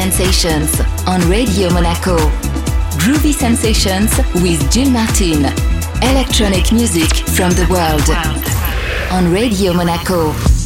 Sensations on Radio Monaco. Groovy Sensations with Gil Martin. Electronic music from the world on Radio Monaco.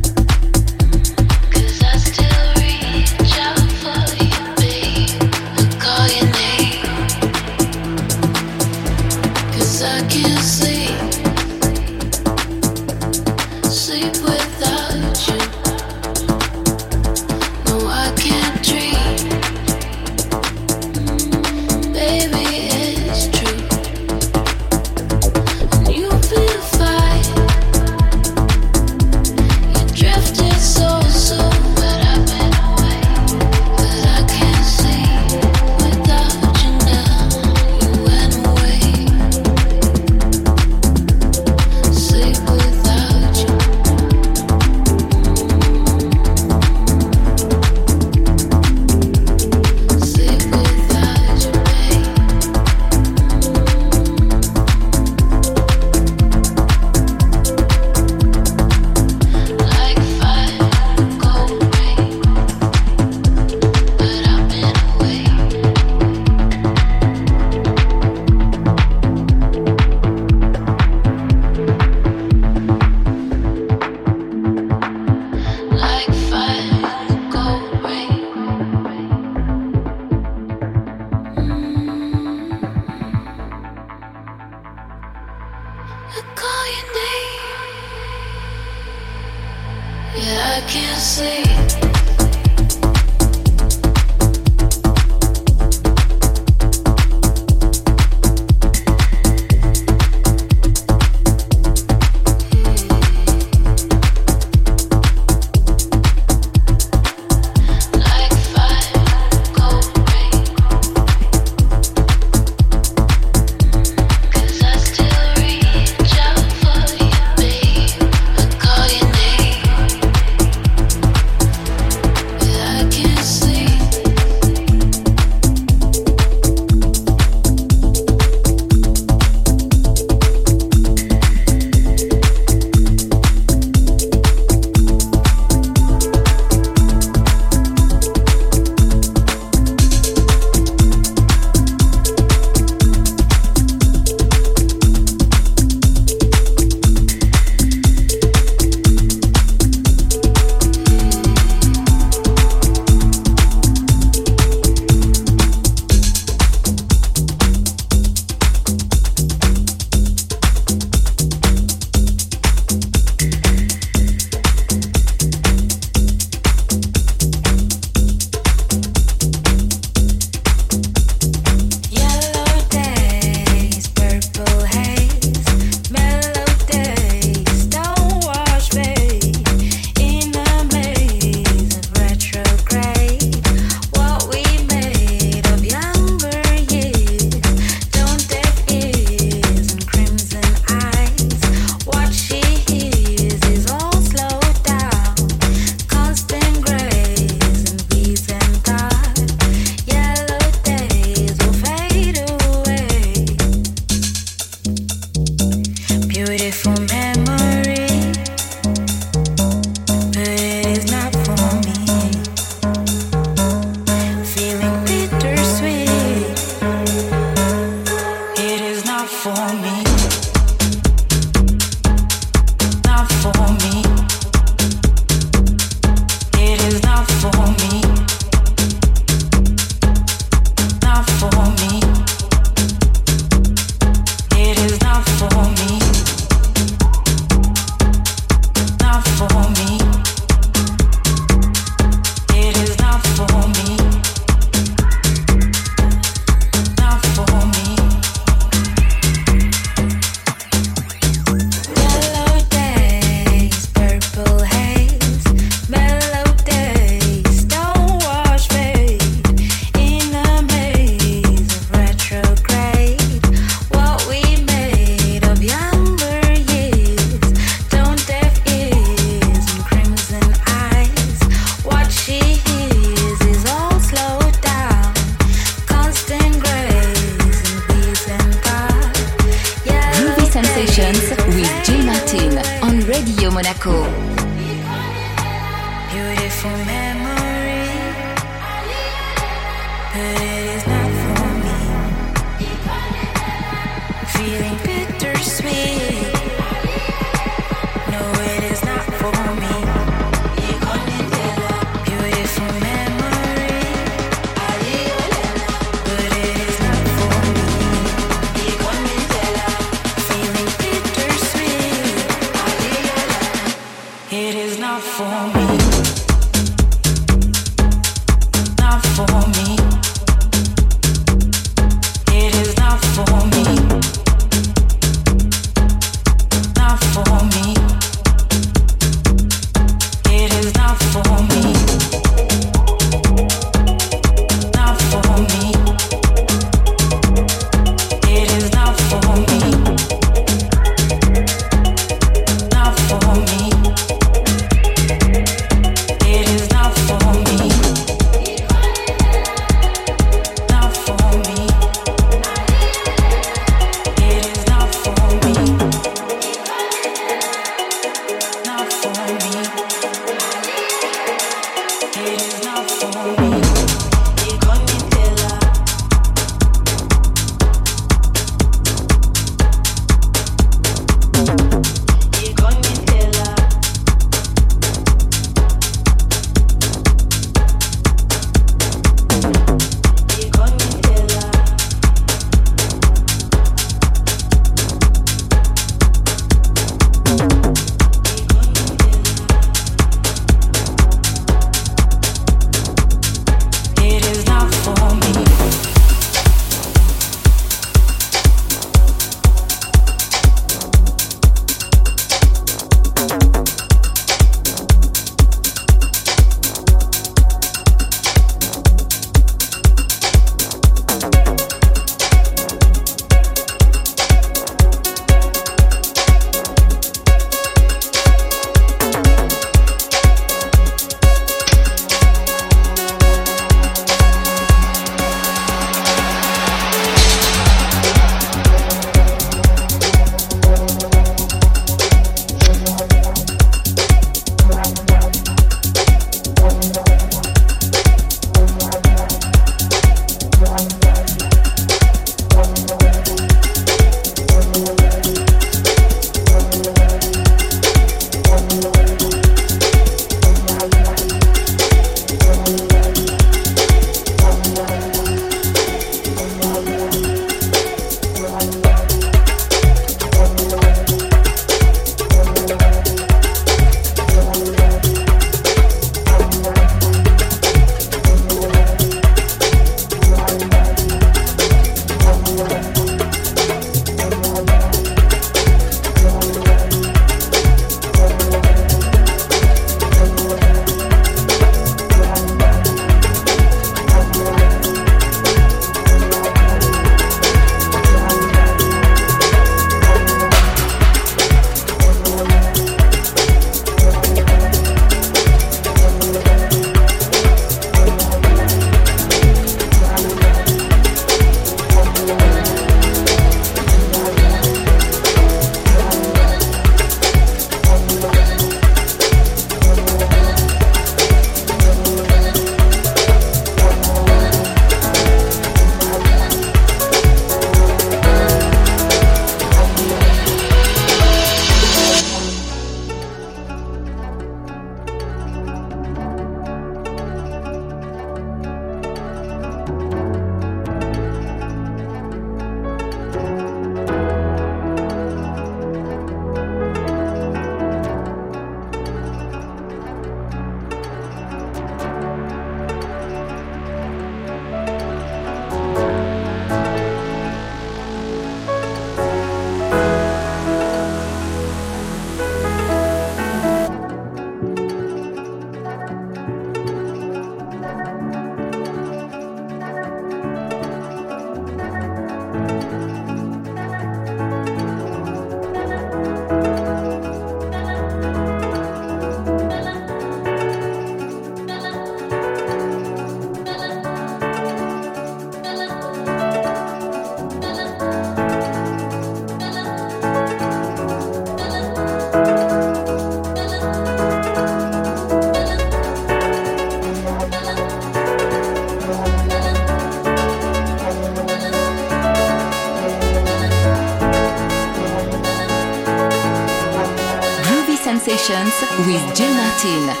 Sensations with Jill Martin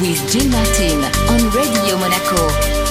with Jill Martin on Radio Monaco.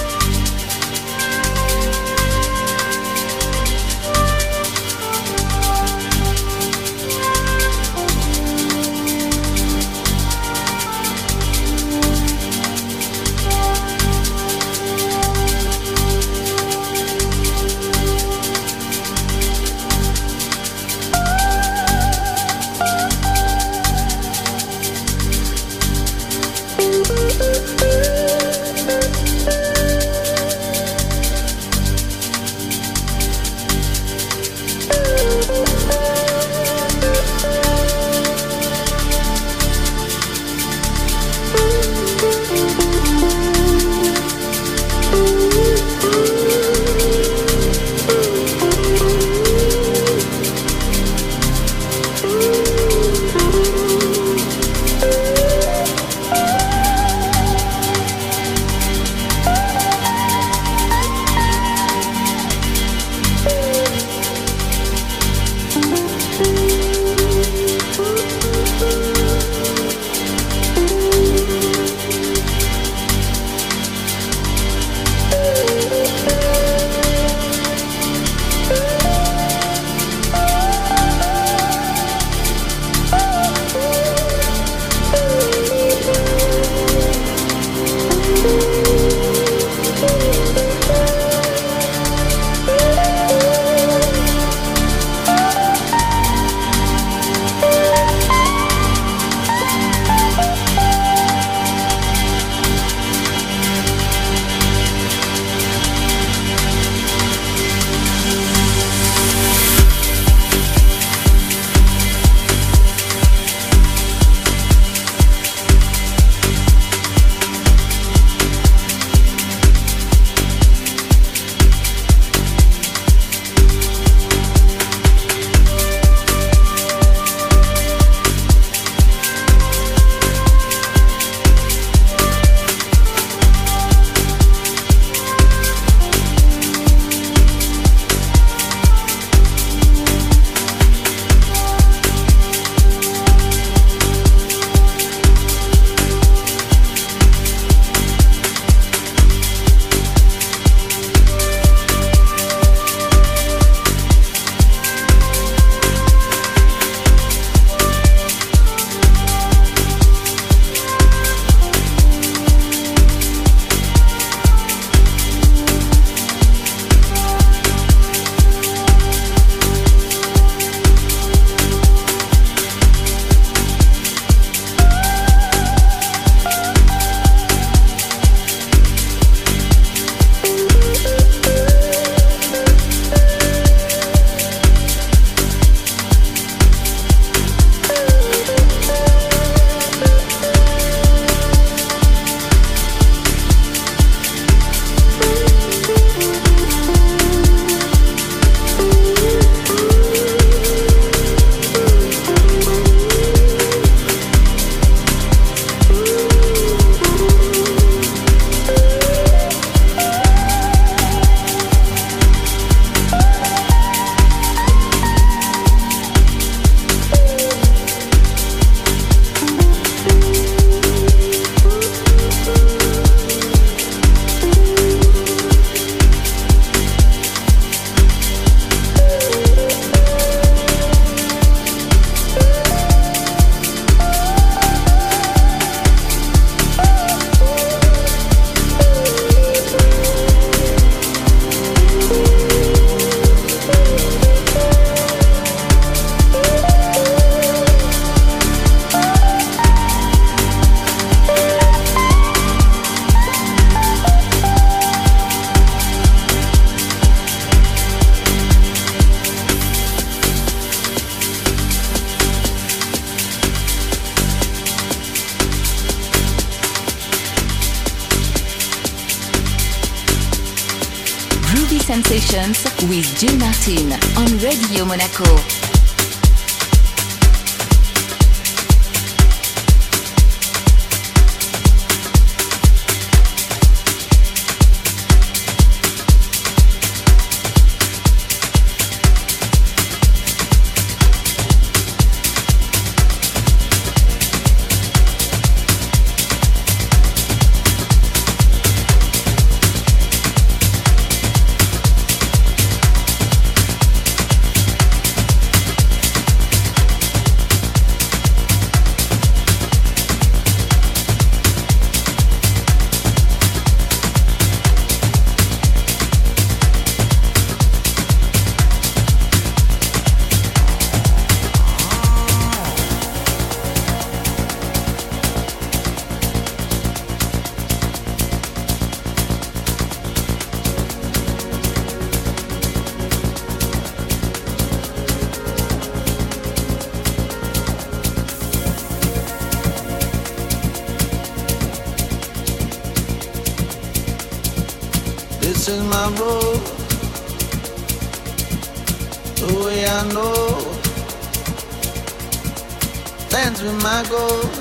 my goals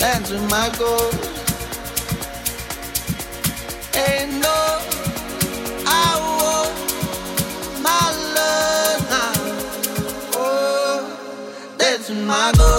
and to my goals. Ain't no I want my love now. Oh, that's my goal.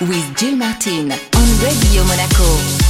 With Jill Martin on Radio Monaco.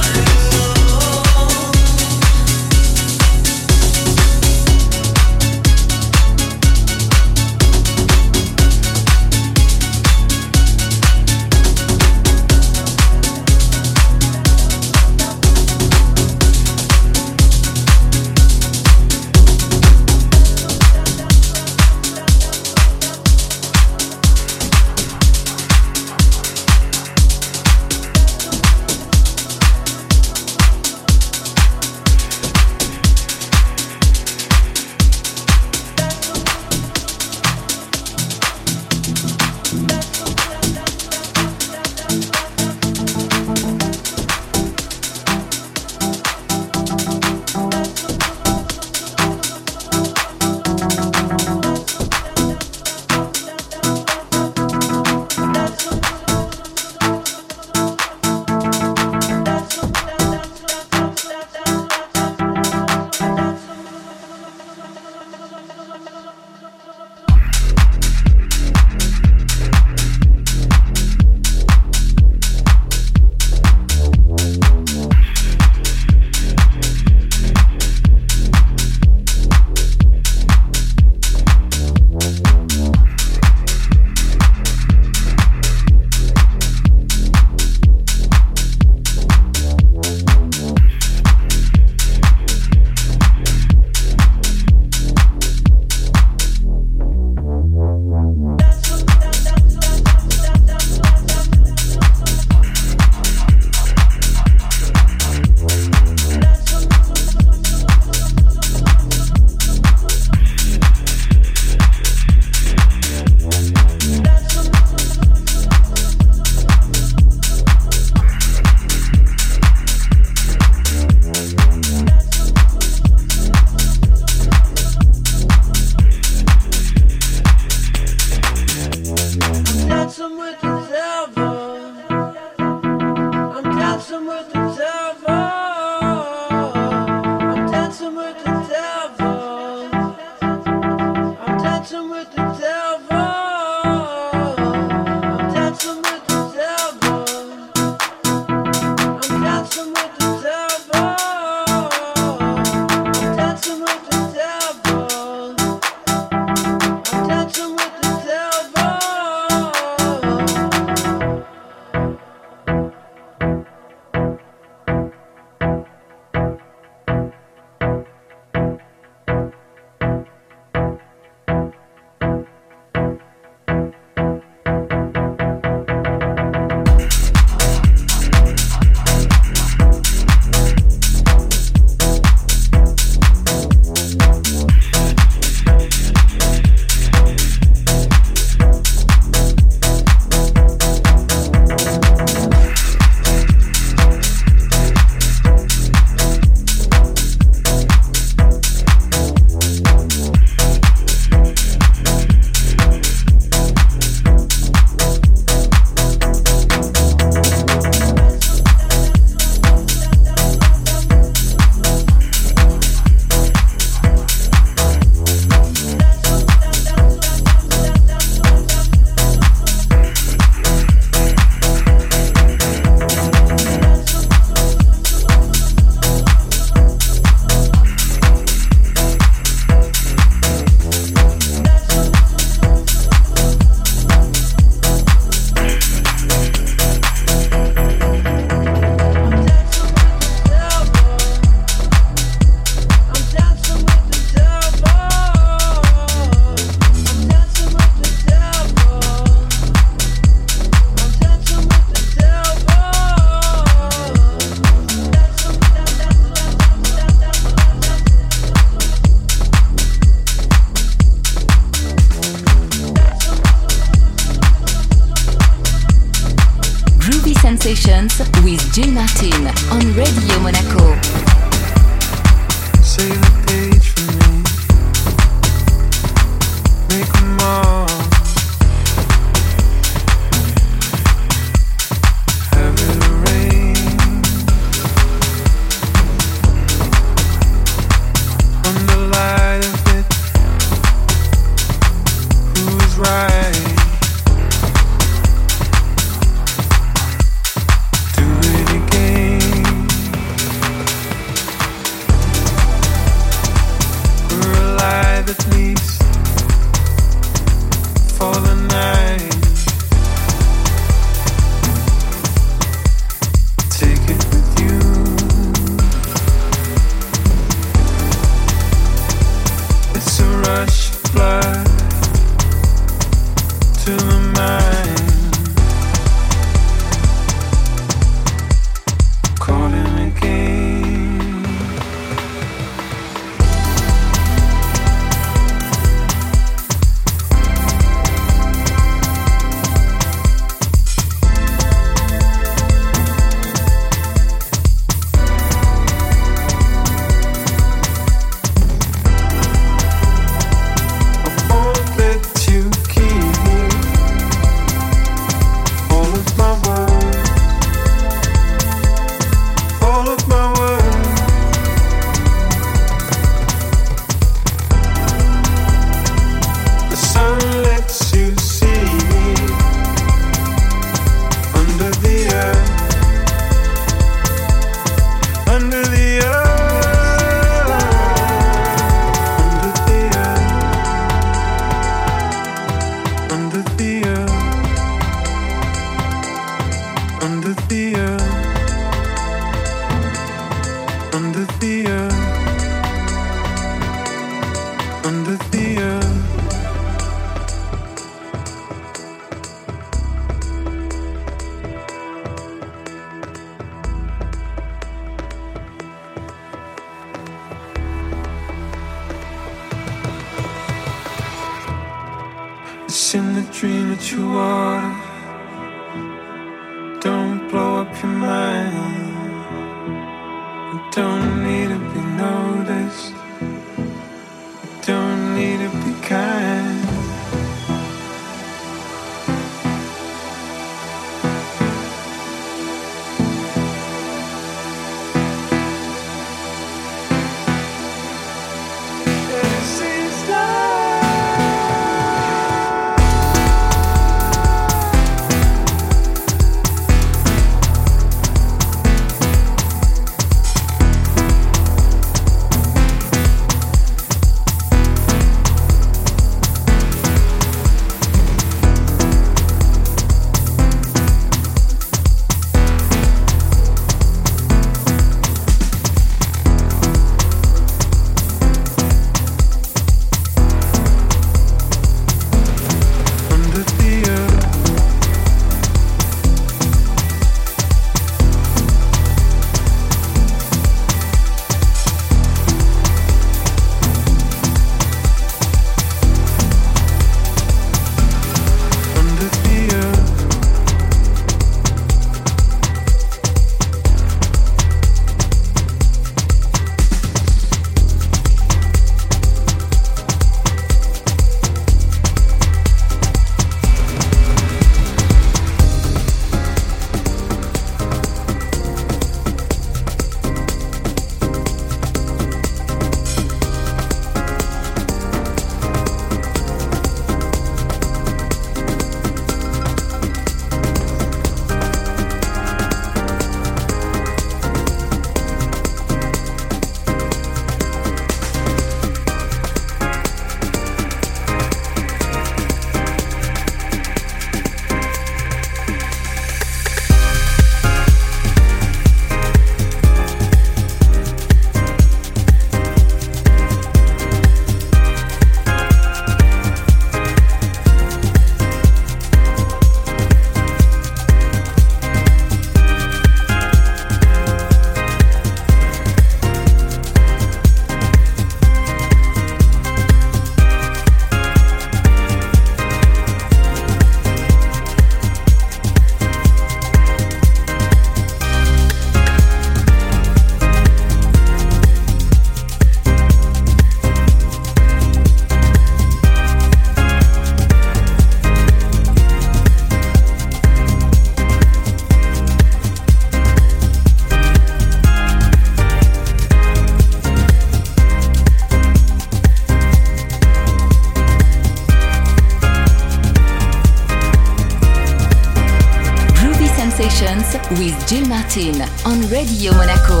Radio Monaco.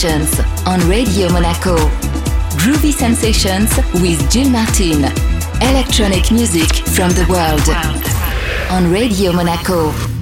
Sensations on Radio Monaco. Groovy Sensations with Jill Martin. Electronic music from the world on Radio Monaco.